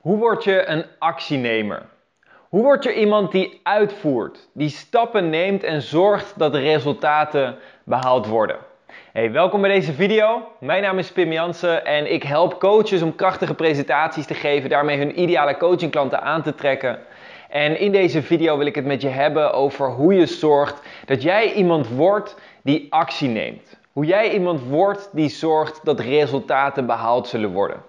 Hoe word je een actienemer? Hoe word je iemand die uitvoert, die stappen neemt en zorgt dat resultaten behaald worden? Hey, welkom bij deze video. Mijn naam is Pim Jansen en ik help coaches om krachtige presentaties te geven, daarmee hun ideale coachingklanten aan te trekken. En in deze video wil ik het met je hebben over hoe je zorgt dat jij iemand wordt die actie neemt. Hoe jij iemand wordt die zorgt dat resultaten behaald zullen worden.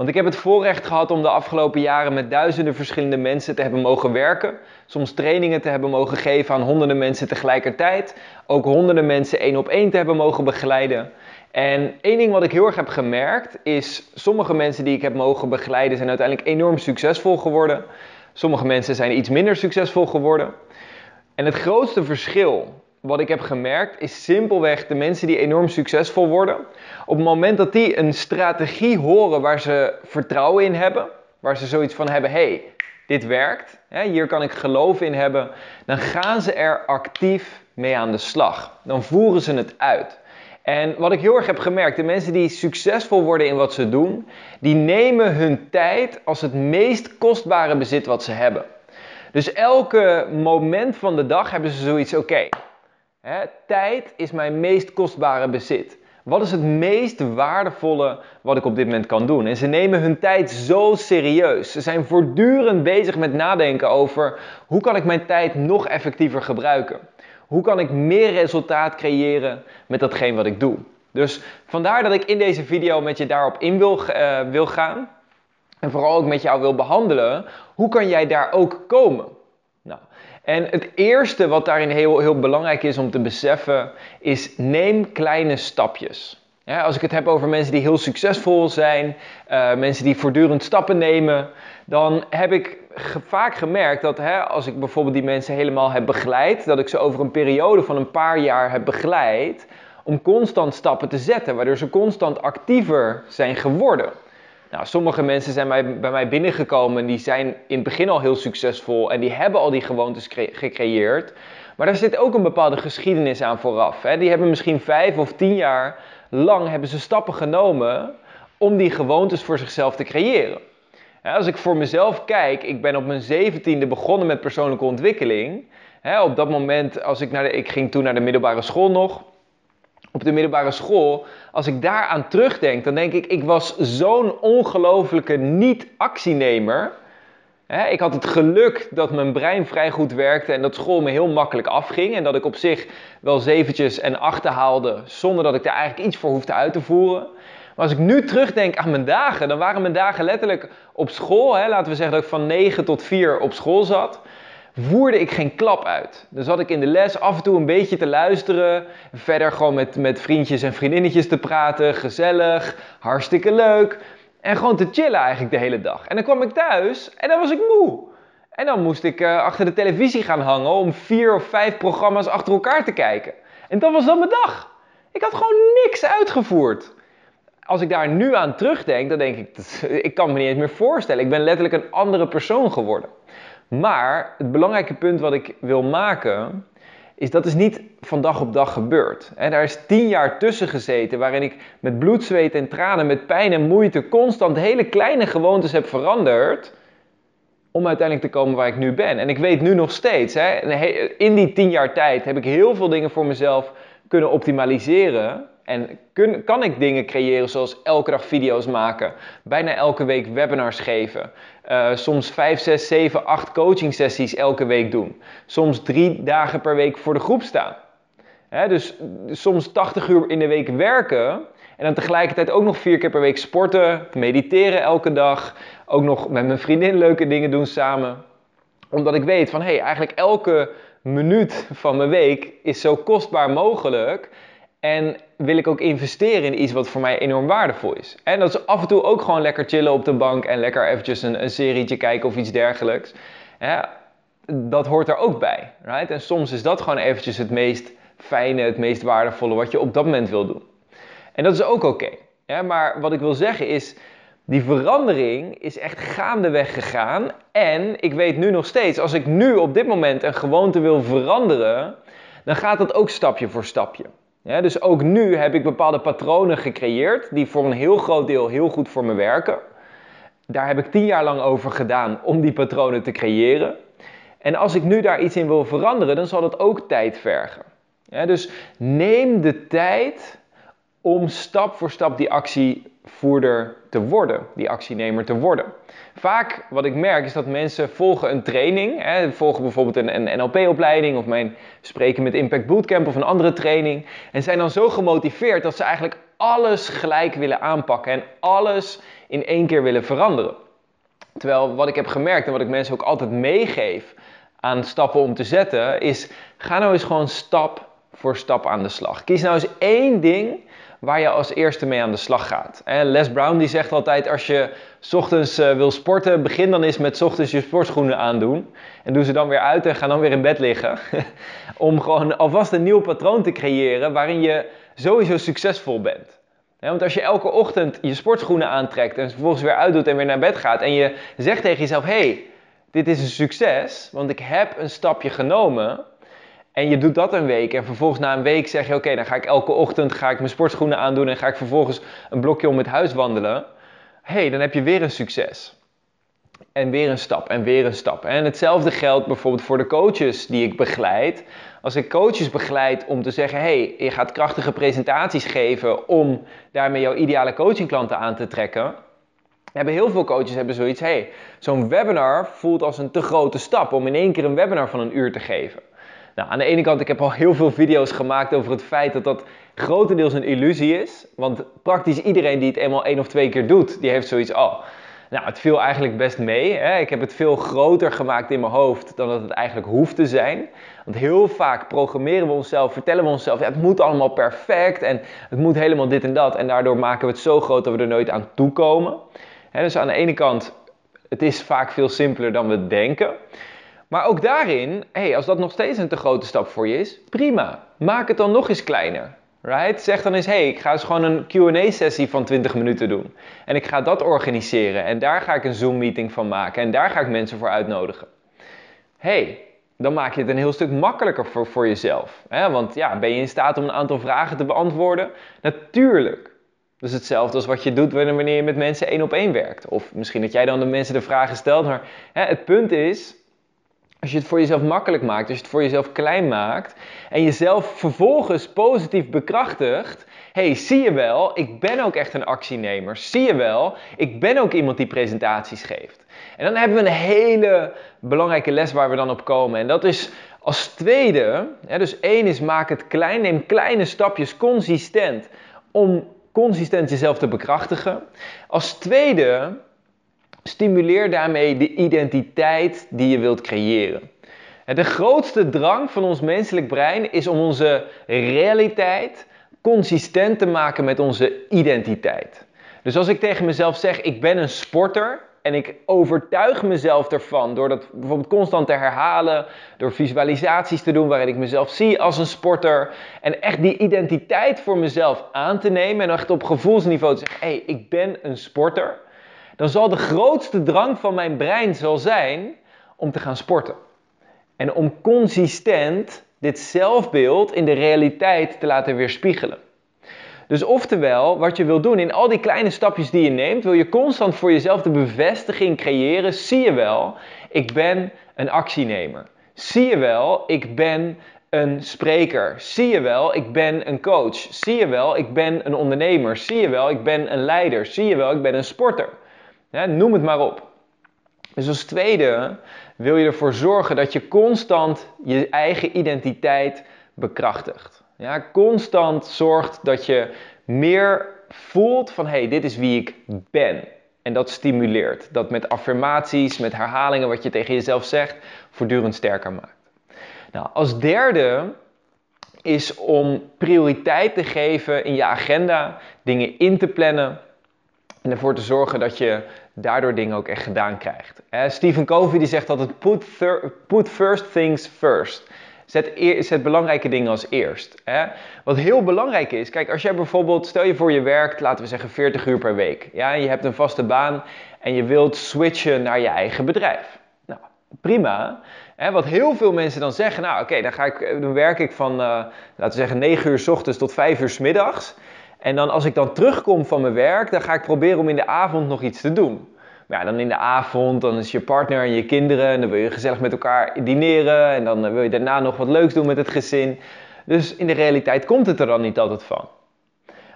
Want ik heb het voorrecht gehad om de afgelopen jaren met duizenden verschillende mensen te hebben mogen werken. Soms trainingen te hebben mogen geven aan honderden mensen tegelijkertijd. Ook honderden mensen één op één te hebben mogen begeleiden. En één ding wat ik heel erg heb gemerkt is, sommige mensen die ik heb mogen begeleiden zijn uiteindelijk enorm succesvol geworden. Sommige mensen zijn iets minder succesvol geworden. En het grootste verschil wat ik heb gemerkt is simpelweg de mensen die enorm succesvol worden. Op het moment dat die een strategie horen waar ze vertrouwen in hebben, waar ze zoiets van hebben: hey, dit werkt, hier kan ik geloof in hebben, dan gaan ze er actief mee aan de slag. Dan voeren ze het uit. En wat ik heel erg heb gemerkt, de mensen die succesvol worden in wat ze doen, die nemen hun tijd als het meest kostbare bezit wat ze hebben. Dus elke moment van de dag hebben ze zoiets, oké, tijd is mijn meest kostbare bezit. Wat is het meest waardevolle wat ik op dit moment kan doen? En ze nemen hun tijd zo serieus. Ze zijn voortdurend bezig met nadenken over hoe kan ik mijn tijd nog effectiever gebruiken? Hoe kan ik meer resultaat creëren met datgene wat ik doe? Dus vandaar dat ik in deze video met je daarop in wil, uh, wil gaan. En vooral ook met jou wil behandelen. Hoe kan jij daar ook komen? En het eerste wat daarin heel, heel belangrijk is om te beseffen, is neem kleine stapjes. Als ik het heb over mensen die heel succesvol zijn, uh, mensen die voortdurend stappen nemen, dan heb ik vaak gemerkt dat hè, als ik bijvoorbeeld die mensen helemaal heb begeleid, dat ik ze over een periode van een paar jaar heb begeleid om constant stappen te zetten, waardoor ze constant actiever zijn geworden. Nou, sommige mensen zijn bij, mij binnengekomen die zijn in het begin al heel succesvol en die hebben al die gewoontes gecreëerd. Maar daar zit ook een bepaalde geschiedenis aan vooraf. Hè. Die hebben misschien vijf of tien jaar lang hebben ze stappen genomen om die gewoontes voor zichzelf te creëren. als ik voor mezelf kijk, ik ben op mijn zeventiende begonnen met persoonlijke ontwikkeling. op dat moment, als ik, naar de, ik ging toen naar de middelbare school nog op de middelbare school, als ik daaraan terugdenk, dan denk ik, ik was zo'n ongelofelijke niet-actienemer. ik had het geluk dat mijn brein vrij goed werkte en dat school me heel makkelijk afging. En dat ik op zich wel zeventjes en achten haalde zonder dat ik daar eigenlijk iets voor hoefde uit te voeren. Maar als ik nu terugdenk aan mijn dagen, dan waren mijn dagen letterlijk op school. Hè, laten we zeggen dat ik van 9 tot 4 op school zat voerde ik geen klap uit. Dan zat ik in de les af en toe een beetje te luisteren. Verder gewoon met, met vriendjes en vriendinnetjes te praten. Gezellig, hartstikke leuk. En gewoon te chillen eigenlijk de hele dag. En dan kwam ik thuis en dan was ik moe. En dan moest ik uh, achter de televisie gaan hangen om vier of vijf programma's achter elkaar te kijken. En dat was dan mijn dag. Ik had gewoon niks uitgevoerd. Als ik daar nu aan terugdenk, dan denk ik, ik kan me niet eens meer voorstellen. Ik ben letterlijk een andere persoon geworden. Maar het belangrijke punt wat ik wil maken, is dat is niet van dag op dag gebeurd. Daar is tien jaar tussen gezeten waarin ik met bloed, zweet en tranen, met pijn en moeite constant hele kleine gewoontes heb veranderd om uiteindelijk te komen waar ik nu ben. En ik weet nu nog steeds, hè, in die tien jaar tijd heb ik heel veel dingen voor mezelf kunnen optimaliseren. En kun, kan ik dingen creëren zoals elke dag video's maken, bijna elke week webinars geven, uh, soms 5, 6, 7, 8 coaching sessies elke week doen, soms drie dagen per week voor de groep staan. Dus soms 80 uur in de week werken en dan tegelijkertijd ook nog vier keer per week sporten, mediteren elke dag, ook nog met mijn vriendin leuke dingen doen samen. Omdat ik weet van hé, hey, eigenlijk elke minuut van mijn week is zo kostbaar mogelijk. En wil ik ook investeren in iets wat voor mij enorm waardevol is. En dat is af en toe ook gewoon lekker chillen op de bank en lekker eventjes een, een serietje kijken of iets dergelijks. Dat hoort er ook bij. Right? En soms is dat gewoon eventjes het meest fijne, het meest waardevolle wat je op dat moment wil doen. En dat is ook oké. Maar wat ik wil zeggen is, die verandering is echt gaandeweg gegaan. En ik weet nu nog steeds, als ik nu op dit moment een gewoonte wil veranderen, dan gaat dat ook stapje voor stapje. Dus ook nu heb ik bepaalde patronen gecreëerd die voor een heel groot deel heel goed voor me werken. daar heb ik tien jaar lang over gedaan om die patronen te creëren. En als ik nu daar iets in wil veranderen, dan zal dat ook tijd vergen. Dus neem de tijd om stap voor stap die actievoerder te worden, die actienemer te worden. Vaak wat ik merk is dat mensen volgen een training, hè, volgen bijvoorbeeld een, een NLP-opleiding of mijn spreken met Impact Bootcamp of een andere training en zijn dan zo gemotiveerd dat ze eigenlijk alles gelijk willen aanpakken en alles in één keer willen veranderen. Terwijl wat ik heb gemerkt en wat ik mensen ook altijd meegeef aan stappen om te zetten, is ga nou eens gewoon stap voor stap aan de slag. Kies nou eens één ding waar je als eerste mee aan de slag gaat. Les Brown die zegt altijd als je ochtends uh, wil sporten, begin dan eens met ochtends je sportschoenen aandoen. En doe ze dan weer uit en ga dan weer in bed liggen. Om gewoon alvast een nieuw patroon te creëren waarin je sowieso succesvol bent. want als je elke ochtend je sportschoenen aantrekt en vervolgens weer uitdoet en weer naar bed gaat en je zegt tegen jezelf, hey, dit is een succes, want ik heb een stapje genomen. En je doet dat een week en vervolgens na een week zeg je, oké, dan ga ik elke ochtend ga ik mijn sportschoenen aandoen en ga ik vervolgens een blokje om het huis wandelen. hey, dan heb je weer een succes. En weer een stap en weer een stap. En hetzelfde geldt bijvoorbeeld voor de coaches die ik begeleid. Als ik coaches begeleid om te zeggen: hey, je gaat krachtige presentaties geven om daarmee jouw ideale coachingklanten aan te trekken. Hebben heel veel coaches hebben zoiets: hey, zo'n webinar voelt als een te grote stap om in één keer een webinar van een uur te geven. Nou, aan de ene kant, ik heb al heel veel video's gemaakt over het feit dat dat grotendeels een illusie is. Want praktisch iedereen die het eenmaal één of twee keer doet, die heeft zoiets: oh, nou, het viel eigenlijk best mee. Hè? Ik heb het veel groter gemaakt in mijn hoofd dan dat het eigenlijk hoeft te zijn. Want heel vaak programmeren we onszelf, vertellen we onszelf, ja, het moet allemaal perfect en het moet helemaal dit en dat. En daardoor maken we het zo groot dat we er nooit aan toekomen. Hè, dus aan de ene kant, het is vaak veel simpeler dan we denken. Maar ook daarin, hey, als dat nog steeds een te grote stap voor je is, prima. Maak het dan nog eens kleiner. Right? Zeg dan eens, hey, ik ga eens gewoon een Q&A-sessie van 20 minuten doen. En ik ga dat organiseren. En daar ga ik een Zoom-meeting van maken. En daar ga ik mensen voor uitnodigen. hey, dan maak je het een heel stuk makkelijker voor, voor jezelf. Hè? Want ja, ben je in staat om een aantal vragen te beantwoorden? Natuurlijk. Is hetzelfde als wat je doet wanneer je met mensen één op één werkt. Of misschien dat jij dan de mensen de vragen stelt. Maar hè, het punt is, als je het voor jezelf makkelijk maakt, als je het voor jezelf klein maakt en jezelf vervolgens positief bekrachtigt. hey, zie je wel, ik ben ook echt een actienemer. Zie je wel, ik ben ook iemand die presentaties geeft. En dan hebben we een hele belangrijke les waar we dan op komen. En dat is als tweede, dus één is maak het klein, neem kleine stapjes consistent om consistent jezelf te bekrachtigen. Als tweede, stimuleer daarmee de identiteit die je wilt creëren. De grootste drang van ons menselijk brein is om onze realiteit consistent te maken met onze identiteit. Dus als ik tegen mezelf zeg: ik ben een sporter, en ik overtuig mezelf ervan door dat bijvoorbeeld constant te herhalen, door visualisaties te doen waarin ik mezelf zie als een sporter. En echt die identiteit voor mezelf aan te nemen en echt op gevoelsniveau te zeggen: hé, hey, ik ben een sporter. Dan zal de grootste drang van mijn brein zal zijn om te gaan sporten. En om consistent dit zelfbeeld in de realiteit te laten weerspiegelen. Dus oftewel, wat je wil doen in al die kleine stapjes die je neemt, wil je constant voor jezelf de bevestiging creëren. Zie je wel, ik ben een actienemer. Zie je wel, ik ben een spreker. Zie je wel, ik ben een coach. Zie je wel, ik ben een ondernemer. Zie je wel, ik ben een leider. Zie je wel, ik ben een sporter. Ja, noem het maar op. Dus als tweede wil je ervoor zorgen dat je constant je eigen identiteit bekrachtigt. Ja, constant zorgt dat je meer voelt van hé, hey, dit is wie ik ben. En dat stimuleert. Dat met affirmaties, met herhalingen wat je tegen jezelf zegt, voortdurend sterker maakt. Nou, als derde is om prioriteit te geven in je agenda, dingen in te plannen en ervoor te zorgen dat je daardoor dingen ook echt gedaan krijgt. Stephen Covey die zegt altijd put, put first things first. Zet, zet belangrijke dingen als eerst. Hè? Wat heel belangrijk is, kijk, als jij bijvoorbeeld, stel je voor je werkt, laten we zeggen 40 uur per week. Ja, je hebt een vaste baan en je wilt switchen naar je eigen bedrijf. Nou, prima. Hè? Wat heel veel mensen dan zeggen, nou oké, dan, ik, dan werk ik van, uh, laten we zeggen, 9 uur s ochtends tot 5 uur s middags. En dan als ik dan terugkom van mijn werk, dan ga ik proberen om in de avond nog iets te doen. Maar ja, dan in de avond, dan is je partner en je kinderen en dan wil je gezellig met elkaar dineren en dan eh, wil je daarna nog wat leuks doen met het gezin. Dus in de realiteit komt het er dan niet altijd van.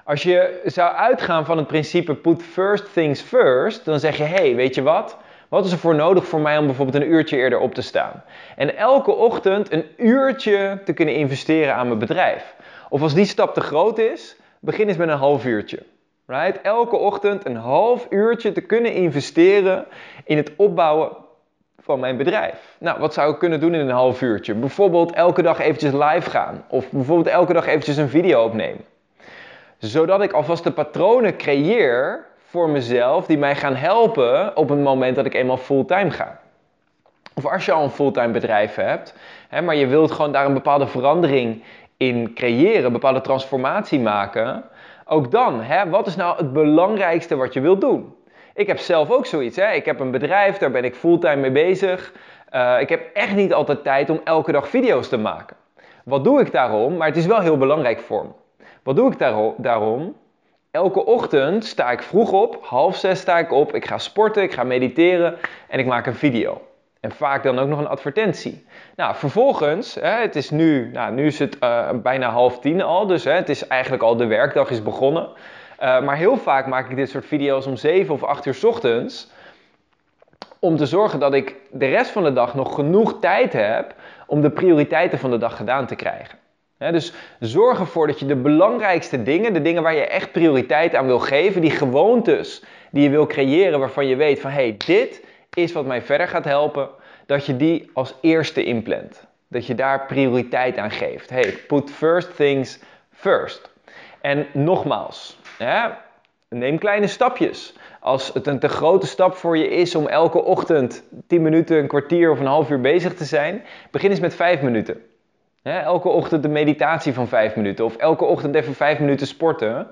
Als je zou uitgaan van het principe put first things first, dan zeg je, hé, hey, weet je wat? Wat is er voor nodig voor mij om bijvoorbeeld een uurtje eerder op te staan? En elke ochtend een uurtje te kunnen investeren aan mijn bedrijf. Of als die stap te groot is, begin eens met een half uurtje. Right? Elke ochtend een half uurtje te kunnen investeren in het opbouwen van mijn bedrijf. Nou, wat zou ik kunnen doen in een half uurtje? Bijvoorbeeld elke dag eventjes live gaan. Of bijvoorbeeld elke dag eventjes een video opnemen. Zodat ik alvast de patronen creëer voor mezelf die mij gaan helpen op het moment dat ik eenmaal fulltime ga. Of als je al een fulltime bedrijf hebt, hè, maar je wilt gewoon daar een bepaalde verandering in creëren, bepaalde transformatie maken. Ook dan, hè, wat is nou het belangrijkste wat je wilt doen? Ik heb zelf ook zoiets. Hè? Ik heb een bedrijf, daar ben ik fulltime mee bezig. Uh, ik heb echt niet altijd tijd om elke dag video's te maken. Wat doe ik daarom? Maar het is wel heel belangrijk voor me. Wat doe ik daarom? Elke ochtend sta ik vroeg op, half zes sta ik op, ik ga sporten, ik ga mediteren en ik maak een video. En vaak dan ook nog een advertentie. Nou, vervolgens, hè, het is nu, nou, nu is het uh, bijna half tien al, dus hè, het is eigenlijk al de werkdag is begonnen. Uh, maar heel vaak maak ik dit soort video's om 7 of 8 uur ochtends. Om te zorgen dat ik de rest van de dag nog genoeg tijd heb om de prioriteiten van de dag gedaan te krijgen. dus zorg ervoor dat je de belangrijkste dingen, de dingen waar je echt prioriteit aan wil geven, die gewoontes die je wil creëren waarvan je weet van hé, hey, dit is wat mij verder gaat helpen, dat je die als eerste inplant. Dat je daar prioriteit aan geeft. Hey, put first things first. En nogmaals, neem kleine stapjes. Als het een te grote stap voor je is om elke ochtend 10 minuten, een kwartier of een half uur bezig te zijn, begin eens met 5 minuten. elke ochtend een meditatie van 5 minuten of elke ochtend even 5 minuten sporten,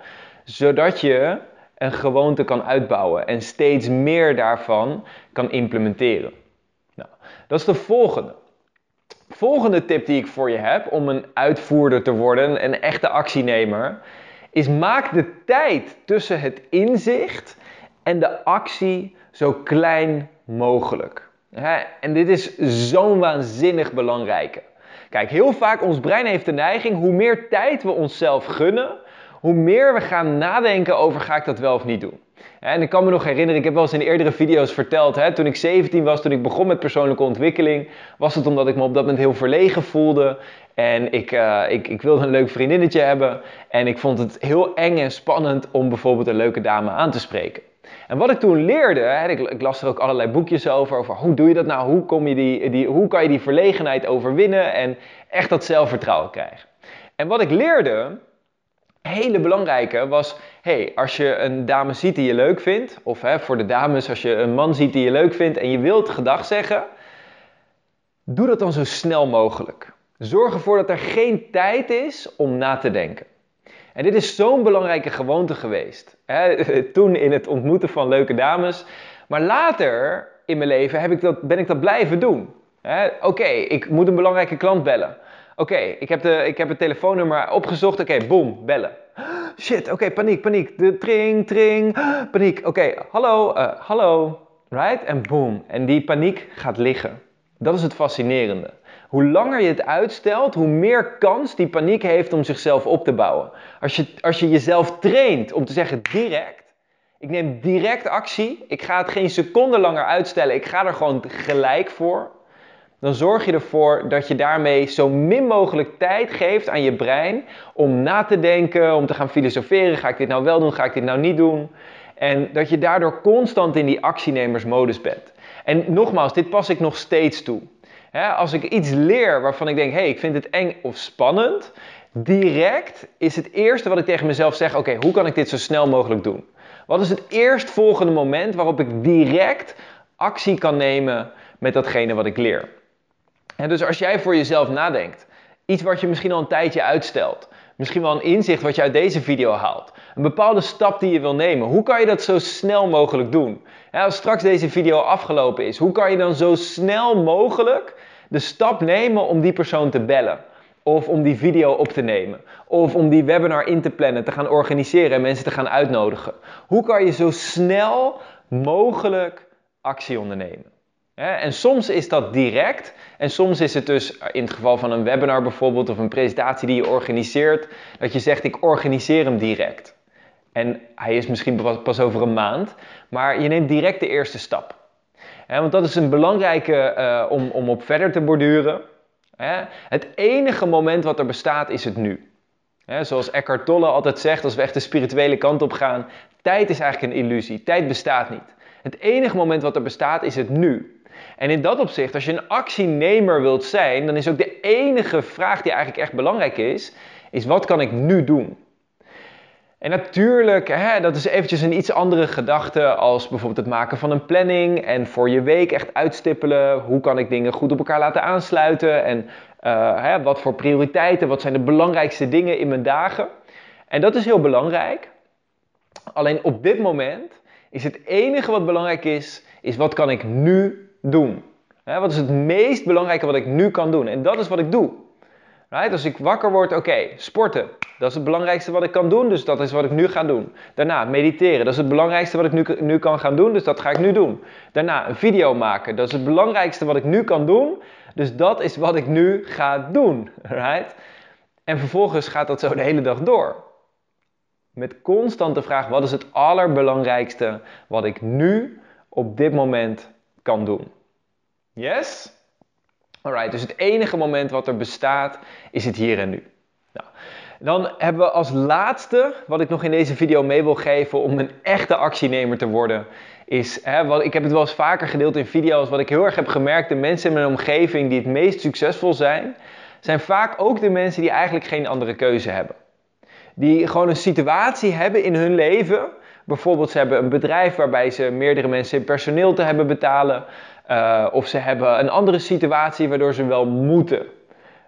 zodat je een gewoonte kan uitbouwen en steeds meer daarvan kan implementeren. Nou, dat is de volgende. Volgende tip die ik voor je heb om een uitvoerder te worden, een echte actienemer, is maak de tijd tussen het inzicht en de actie zo klein mogelijk. En dit is zo'n waanzinnig belangrijke. Kijk, heel vaak ons brein heeft de neiging, hoe meer tijd we onszelf gunnen, hoe meer we gaan nadenken over ga ik dat wel of niet doen. En ik kan me nog herinneren, ik heb wel eens in eerdere video's verteld, hè, toen ik 17 was, toen ik begon met persoonlijke ontwikkeling, was het omdat ik me op dat moment heel verlegen voelde. En ik, uh, ik, ik wilde een leuk vriendinnetje hebben. En ik vond het heel eng en spannend om bijvoorbeeld een leuke dame aan te spreken. En wat ik toen leerde, hè, ik, ik, las er ook allerlei boekjes over, over hoe doe je dat nou, hoe, kom je die, die, hoe kan je die verlegenheid overwinnen en echt dat zelfvertrouwen krijgen. En wat ik leerde, hele belangrijke was, hey, als je een dame ziet die je leuk vindt, of hè, voor de dames, als je een man ziet die je leuk vindt en je wilt gedag zeggen, doe dat dan zo snel mogelijk. Zorg ervoor dat er geen tijd is om na te denken. En dit is zo'n belangrijke gewoonte geweest. Hè, toen in het ontmoeten van leuke dames. Maar later in mijn leven heb ik dat, ben ik dat blijven doen. Oké, ik moet een belangrijke klant bellen. Oké, ik, heb ik heb het telefoonnummer opgezocht. Oké, boom, bellen. Shit, oké, paniek, paniek. De tring, tring, paniek. Oké, hallo, uh, hallo. Right? En boom. En die paniek gaat liggen. Dat is het fascinerende. Hoe langer je het uitstelt, hoe meer kans die paniek heeft om zichzelf op te bouwen. Als je, als je jezelf traint om te zeggen direct, ik neem direct actie, ik ga het geen seconde langer uitstellen, ik ga er gewoon gelijk voor dan zorg je ervoor dat je daarmee zo min mogelijk tijd geeft aan je brein om na te denken, om te gaan filosoferen. Ga ik dit nou wel doen? Ga ik dit nou niet doen? En dat je daardoor constant in die actienemersmodus bent. En nogmaals, dit pas ik nog steeds toe. als ik iets leer waarvan ik denk, hé, hey, ik vind het eng of spannend, direct is het eerste wat ik tegen mezelf zeg, oké, hoe kan ik dit zo snel mogelijk doen? Wat is het eerstvolgende moment waarop ik direct actie kan nemen met datgene wat ik leer? Dus als jij voor jezelf nadenkt, iets wat je misschien al een tijdje uitstelt, misschien wel een inzicht wat je uit deze video haalt, een bepaalde stap die je wil nemen, hoe kan je dat zo snel mogelijk doen? als straks deze video afgelopen is, hoe kan je dan zo snel mogelijk de stap nemen om die persoon te bellen? Of om die video op te nemen. Of om die webinar in te plannen, te gaan organiseren en mensen te gaan uitnodigen. Hoe kan je zo snel mogelijk actie ondernemen. En soms is dat direct en soms is het dus in het geval van een webinar bijvoorbeeld of een presentatie die je organiseert, dat je zegt ik organiseer hem direct. En hij is misschien pas over een maand, maar je neemt direct de eerste stap. want dat is een belangrijke uh, om, om op verder te borduren. Het enige moment wat er bestaat is het nu. Zoals Eckhart Tolle altijd zegt, als we echt de spirituele kant op gaan, tijd is eigenlijk een illusie. Tijd bestaat niet. Het enige moment wat er bestaat is het nu. En in dat opzicht, als je een actienemer wilt zijn, dan is ook de enige vraag die eigenlijk echt belangrijk is, is wat kan ik nu doen? En natuurlijk, hè, dat is eventjes een iets andere gedachte als bijvoorbeeld het maken van een planning en voor je week echt uitstippelen. Hoe kan ik dingen goed op elkaar laten aansluiten en uh, hè, wat voor prioriteiten, wat zijn de belangrijkste dingen in mijn dagen. En dat is heel belangrijk. Alleen op dit moment is het enige wat belangrijk is, is wat kan ik nu doen? Wat is het meest belangrijke wat ik nu kan doen? En dat is wat ik doe. Right? Als ik wakker word, oké, sporten. Dat is het belangrijkste wat ik kan doen, dus dat is wat ik nu ga doen. Daarna mediteren, dat is het belangrijkste wat ik nu, nu kan gaan doen, dus dat ga ik nu doen. Daarna een video maken, dat is het belangrijkste wat ik nu kan doen, dus dat is wat ik nu ga doen. Right? En vervolgens gaat dat zo de hele dag door. Met constant de vraag, wat is het allerbelangrijkste wat ik nu op dit moment kan doen? Yes? Alright, dus het enige moment wat er bestaat is het hier en nu. Nou, dan hebben we als laatste, wat ik nog in deze video mee wil geven om een echte actienemer te worden, is, hè, wat, ik heb het wel eens vaker gedeeld in video's, wat ik heel erg heb gemerkt, de mensen in mijn omgeving die het meest succesvol zijn, zijn vaak ook de mensen die eigenlijk geen andere keuze hebben. Die gewoon een situatie hebben in hun leven. Bijvoorbeeld ze hebben een bedrijf waarbij ze meerdere mensen in personeel te hebben betalen. Uh, of ze hebben een andere situatie waardoor ze wel moeten.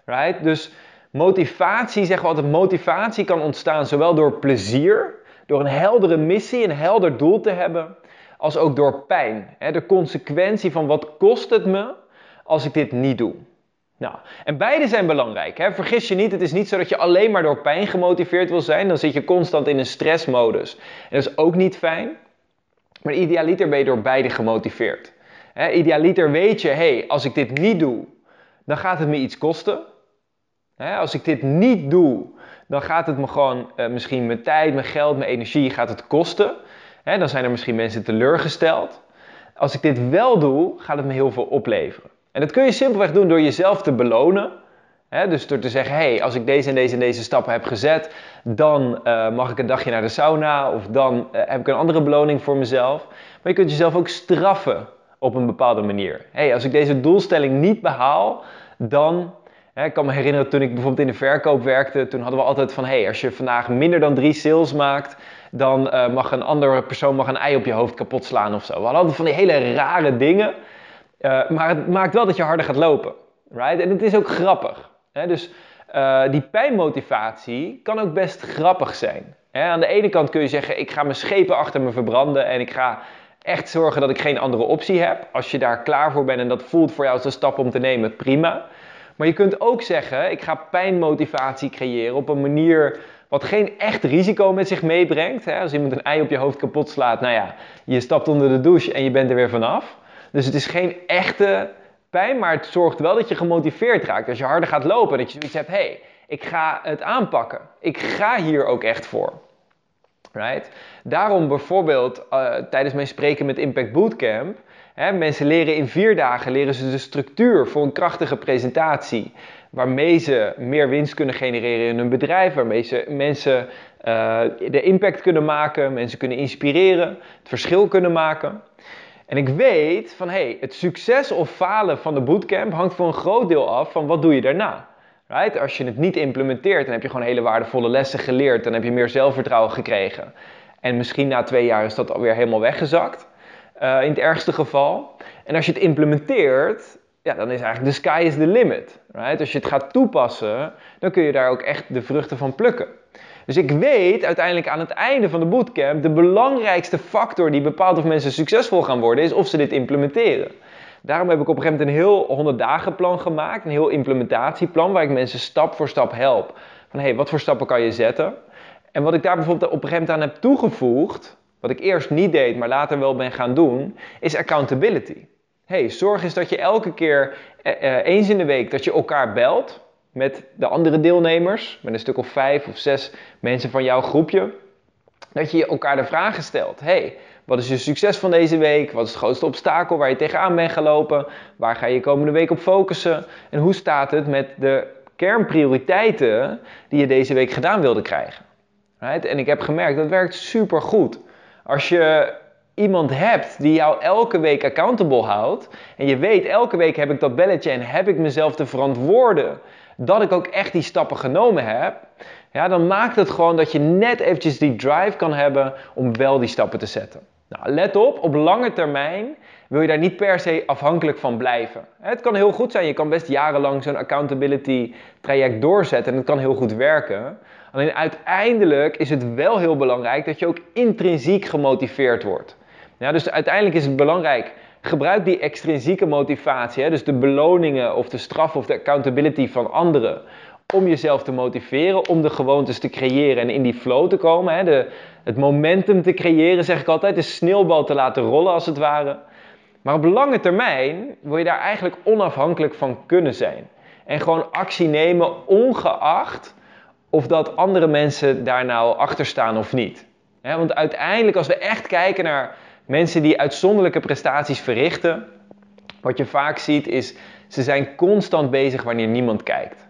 Right? Dus motivatie, zeggen we altijd, motivatie kan ontstaan zowel door plezier, door een heldere missie, een helder doel te hebben, als ook door pijn. Hè? De consequentie van wat kost het me als ik dit niet doe. Nou, en beide zijn belangrijk. Hè? Vergis je niet, het is niet zo dat je alleen maar door pijn gemotiveerd wil zijn. Dan zit je constant in een stressmodus. En dat is ook niet fijn. Maar idealiter ben je door beide gemotiveerd. Hè, idealiter weet je, hey, als ik dit niet doe, dan gaat het me iets kosten. Hè, als ik dit niet doe, dan gaat het me gewoon uh, misschien mijn tijd, mijn geld, mijn energie gaat het kosten. Hè, dan zijn er misschien mensen teleurgesteld. Als ik dit wel doe, gaat het me heel veel opleveren. En dat kun je simpelweg doen door jezelf te belonen. dus door te zeggen, hey, als ik deze en deze en deze stappen heb gezet, dan uh, mag ik een dagje naar de sauna of dan uh, heb ik een andere beloning voor mezelf. Maar je kunt jezelf ook straffen op een bepaalde manier. Hey, als ik deze doelstelling niet behaal, dan. Ik kan me herinneren toen ik bijvoorbeeld in de verkoop werkte, toen hadden we altijd van: hey, als je vandaag minder dan drie sales maakt, dan uh, mag een andere persoon mag een ei op je hoofd kapot slaan of zo. We hadden altijd van die hele rare dingen, uh, maar het maakt wel dat je harder gaat lopen. Right? En het is ook grappig. Hè? Dus uh, die pijnmotivatie kan ook best grappig zijn. Hè? Aan de ene kant kun je zeggen: ik ga mijn schepen achter me verbranden en ik ga echt zorgen dat ik geen andere optie heb. Als je daar klaar voor bent en dat voelt voor jou als een stap om te nemen, prima. Maar je kunt ook zeggen, ik ga pijnmotivatie creëren op een manier wat geen echt risico met zich meebrengt. Als iemand een ei op je hoofd kapot slaat, nou ja, je stapt onder de douche en je bent er weer vanaf. Dus het is geen echte pijn, maar het zorgt wel dat je gemotiveerd raakt. Als je harder gaat lopen, dat je zoiets hebt, hé, hey, ik ga het aanpakken. Ik ga hier ook echt voor. Right? Daarom bijvoorbeeld uh, tijdens mijn spreken met Impact Bootcamp, hè, mensen leren in vier dagen leren ze de structuur voor een krachtige presentatie, waarmee ze meer winst kunnen genereren in hun bedrijf, waarmee ze mensen uh, de impact kunnen maken, mensen kunnen inspireren, het verschil kunnen maken. En ik weet van hey, het succes of falen van de bootcamp hangt voor een groot deel af van wat doe je daarna. Right? Als je het niet implementeert, dan heb je gewoon hele waardevolle lessen geleerd. Dan heb je meer zelfvertrouwen gekregen. En misschien na twee jaar is dat alweer helemaal weggezakt. Uh, in het ergste geval. En als je het implementeert, ja, dan is eigenlijk de sky is the limit. Right? Als je het gaat toepassen, dan kun je daar ook echt de vruchten van plukken. Dus ik weet uiteindelijk aan het einde van de bootcamp, de belangrijkste factor die bepaalt of mensen succesvol gaan worden, is of ze dit implementeren. Daarom heb ik op een gegeven moment een heel 100 dagen plan gemaakt, een heel implementatieplan waar ik mensen stap voor stap help. Van hé, hey, wat voor stappen kan je zetten? En wat ik daar bijvoorbeeld op een gegeven moment aan heb toegevoegd, wat ik eerst niet deed, maar later wel ben gaan doen, is accountability. Hey, zorg eens dat je elke keer eh, eh, eens in de week dat je elkaar belt met de andere deelnemers, met een stuk of vijf of zes mensen van jouw groepje, dat je elkaar de vragen stelt. Hey, wat is je succes van deze week? Wat is het grootste obstakel waar je tegenaan bent gelopen? Waar ga je komende week op focussen? En hoe staat het met de kernprioriteiten die je deze week gedaan wilde krijgen? Right? En ik heb gemerkt dat werkt super goed. Als je iemand hebt die jou elke week accountable houdt en je weet elke week heb ik dat belletje en heb ik mezelf te verantwoorden dat ik ook echt die stappen genomen heb, ja, dan maakt het gewoon dat je net eventjes die drive kan hebben om wel die stappen te zetten. Nou, let op, op lange termijn wil je daar niet per se afhankelijk van blijven. Het kan heel goed zijn, je kan best jarenlang zo'n accountability traject doorzetten en het kan heel goed werken. Alleen uiteindelijk is het wel heel belangrijk dat je ook intrinsiek gemotiveerd wordt. Ja, dus uiteindelijk is het belangrijk, gebruik die extrinsieke motivatie, hè, dus de beloningen of de straf of de accountability van anderen, om jezelf te motiveren, om de gewoontes te creëren en in die flow te komen. Hè, de, het momentum te creëren, zeg ik altijd, de sneeuwbal te laten rollen als het ware. Maar op lange termijn wil je daar eigenlijk onafhankelijk van kunnen zijn. En gewoon actie nemen, ongeacht of dat andere mensen daar nou achter staan of niet. want uiteindelijk, als we echt kijken naar mensen die uitzonderlijke prestaties verrichten, wat je vaak ziet is, ze zijn constant bezig wanneer niemand kijkt.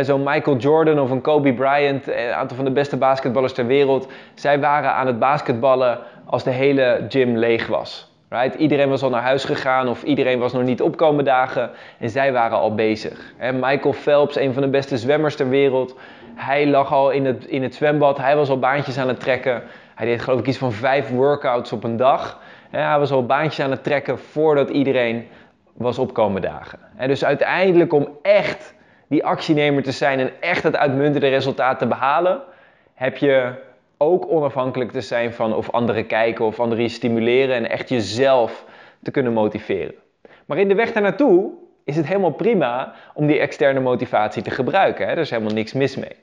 Zo'n Michael Jordan of een Kobe Bryant, een aantal van de beste basketballers ter wereld, zij waren aan het basketballen als de hele gym leeg was. Right? Iedereen was al naar huis gegaan of iedereen was nog niet opkomen dagen en zij waren al bezig. Michael Phelps, een van de beste zwemmers ter wereld, hij lag al in het, in het zwembad, hij was al baantjes aan het trekken. Hij deed geloof ik iets van vijf workouts op een dag. hij was al baantjes aan het trekken voordat iedereen was opkomen dagen. dus uiteindelijk om echt die actienemer te zijn en echt het uitmuntende resultaat te behalen, heb je ook onafhankelijk te zijn van of anderen kijken of anderen je stimuleren en echt jezelf te kunnen motiveren. Maar in de weg daar naartoe is het helemaal prima om die externe motivatie te gebruiken. Hè? Er is helemaal niks mis mee.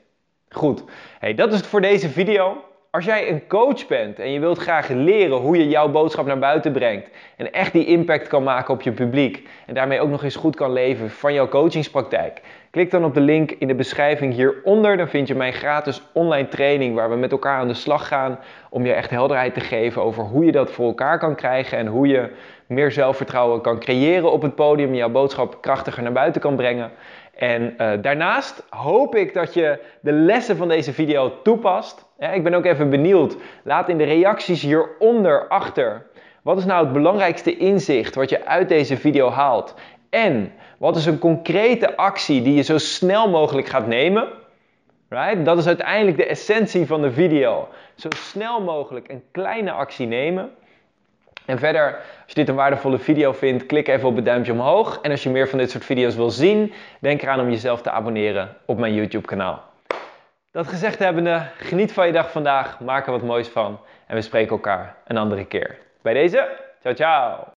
Goed, hey, dat is het voor deze video. Als jij een coach bent en je wilt graag leren hoe je jouw boodschap naar buiten brengt en echt die impact kan maken op je publiek en daarmee ook nog eens goed kan leven van jouw coachingspraktijk, klik dan op de link in de beschrijving hieronder. Dan vind je mijn gratis online training waar we met elkaar aan de slag gaan om je echt helderheid te geven over hoe je dat voor elkaar kan krijgen en hoe je meer zelfvertrouwen kan creëren op het podium, jouw boodschap krachtiger naar buiten kan brengen. En uh, daarnaast hoop ik dat je de lessen van deze video toepast. Ik ben ook even benieuwd. Laat in de reacties hieronder achter. Wat is nou het belangrijkste inzicht wat je uit deze video haalt? En wat is een concrete actie die je zo snel mogelijk gaat nemen? Right? Dat is uiteindelijk de essentie van de video. Zo snel mogelijk een kleine actie nemen. En verder, als je dit een waardevolle video vindt, klik even op het duimpje omhoog. En als je meer van dit soort video's wil zien, denk eraan om jezelf te abonneren op mijn YouTube kanaal. Dat gezegd hebbende, geniet van je dag vandaag, maak er wat moois van. En we spreken elkaar een andere keer. Bij deze, ciao ciao!